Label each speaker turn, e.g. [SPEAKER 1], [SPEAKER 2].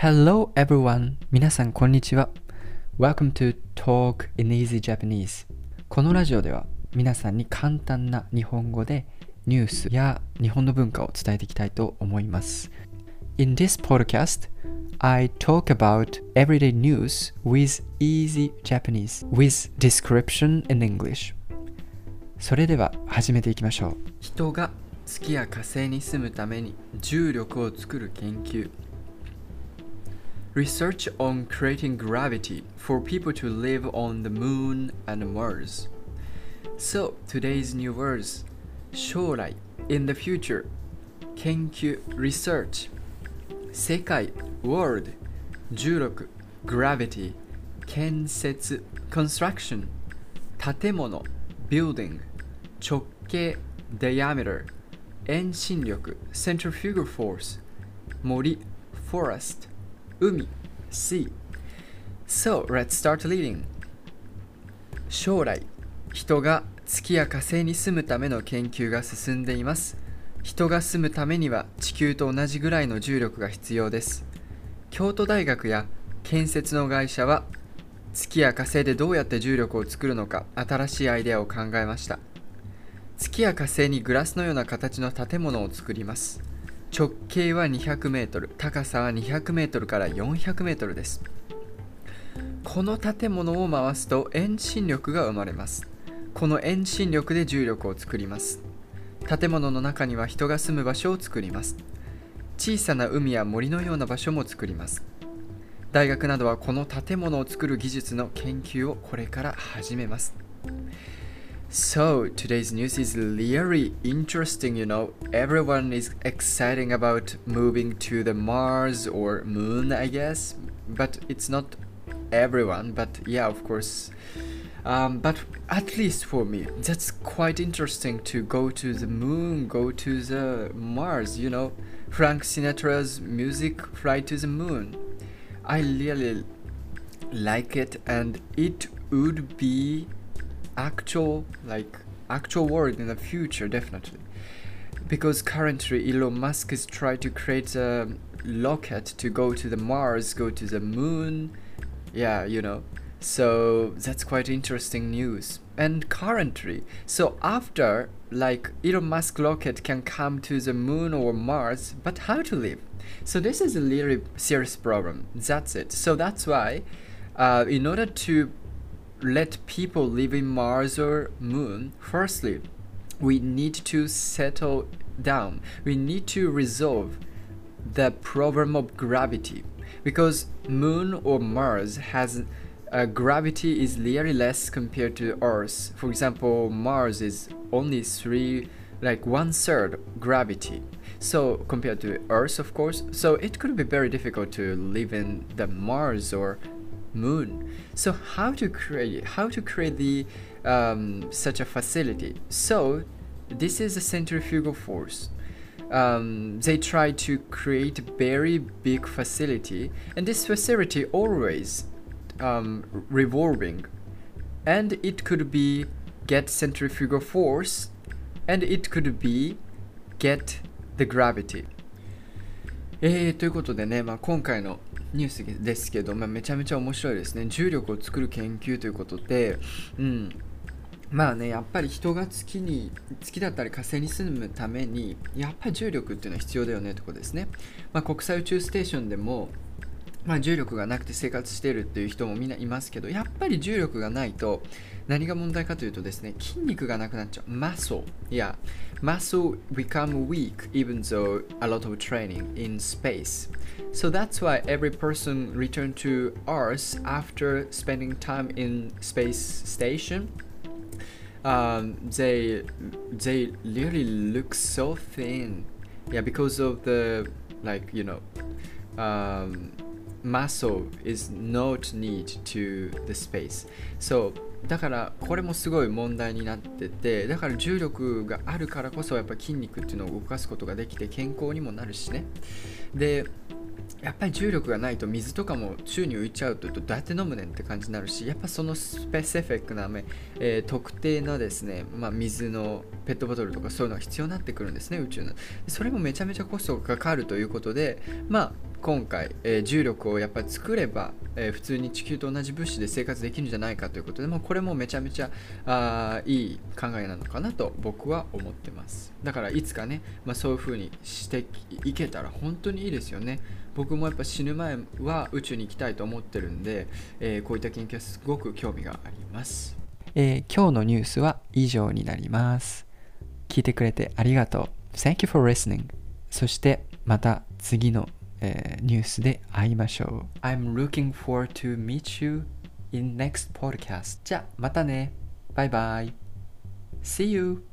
[SPEAKER 1] Hello everyone! 皆さんこんにちは。Welcome to Talk in Easy Japanese. このラジオでは皆さんに簡単な日本語でニュースや日本の文化を伝えていきたいと思います。In this podcast, I talk about everyday news with easy Japanese with description in English. それでは始めていきましょう。人が月や火星に住むために重力を作る研究 Research on creating gravity for people to live on the moon and Mars. So, today's new words 将来 in the future 研究 research 世界 world 重力 gravity 建設 construction 建物 building 直径 diameter 遠心力 centrifugal force 森 forest 海 sea. So let's start reading 将来人が月や火星に住むための研究が進んでいます。人が住むためには地球と同じぐらいの重力が必要です。京都大学や建設の会社は月や火星でどうやって重力を作るのか新しいアイデアを考えました。月や火星にグラスのような形の建物を作ります。直径は200メートル高さは200メートルから400メートルです。この建物を回すと遠心力が生まれます。この遠心力で重力を作ります。建物の中には人が住む場所を作ります。小さな海や森のような場所も作ります。大学などはこの建物を作る技術の研究をこれから始めます。So today's news is really interesting, you know. Everyone is exciting about moving to the Mars or moon, I guess. But it's not everyone, but yeah, of course. Um, but at least for me, that's quite interesting to go to the moon, go to the Mars, you know. Frank Sinatra's music, Fly to the Moon. I really like it and it would be actual like actual world in the future definitely because currently Elon Musk is trying to create a rocket to go to the Mars, go to the moon. Yeah, you know. So that's quite interesting news. And currently, so after like Elon Musk rocket can come to the moon or Mars, but how to live? So this is a really serious problem. That's it. So that's why, uh, in order to let people live in Mars or Moon, firstly, we need to settle down. We need to resolve the problem of gravity because Moon or Mars has uh, gravity is really less compared to Earth. For example, Mars is only three, like one third gravity. So compared to Earth, of course, so it could be very difficult to live in the Mars or moon. So how to create how to create the um, such a facility? So this is a centrifugal force. Um, they try to create a very big facility, and this facility always um, revolving, and it could be get centrifugal force, and it could be get the gravity. えー、ということでね、まあ、今回の ニュースですけど、まあ、めちゃめちゃ面白いですね。重力を作る研究ということで、うん、まあねやっぱり人が月に月だったり火星に住むためにやっぱり重力っていうのは必要だよねってことですね、まあ、国際宇宙ステーションでもまあ、重力がなくて生活してるっていう人もみんないますけどやっぱり重力がないと何が問題かというとですね筋肉がなくなっちゃう。Muscle yeah muscle become weak even though a lot of training in space so that's why every person return to earth after spending time in space station um, they they really look so thin yeah because of the like you know um, muscle is not need to the space. So だからこれもすごい問題になっててだから重力があるからこそやっぱ筋肉っていうのを動かすことができて健康にもなるしねで やっぱり重力がないと水とかも宙に浮いちゃうとどうやって飲むねんって感じになるしやっぱそのスペシフィックな、えー、特定のですね、まあ、水のペットボトルとかそういうのが必要になってくるんですね宇宙の。それもめちゃめちゃコストがかかるということでまあ今回、えー、重力をやっぱり作れば、えー、普通に地球と同じ物資で生活できるんじゃないかということで、まあ、これもめちゃめちゃあいい考えなのかなと僕は思ってます。だからいつかね、まあ、そういう風にしていけたら本当にいいですよね。僕もやっぱ死ぬ前は宇宙に行きたいと思ってるんで、えー、こういった研究はすごく興味があります、え、今日のニュースは以上になります。聞いてくれてありがとう。Thank you for listening そしてまた次の、えー、ニュースで会いましょう I'm looking forward to meet you in next podcast じゃあまたねバイバイ See you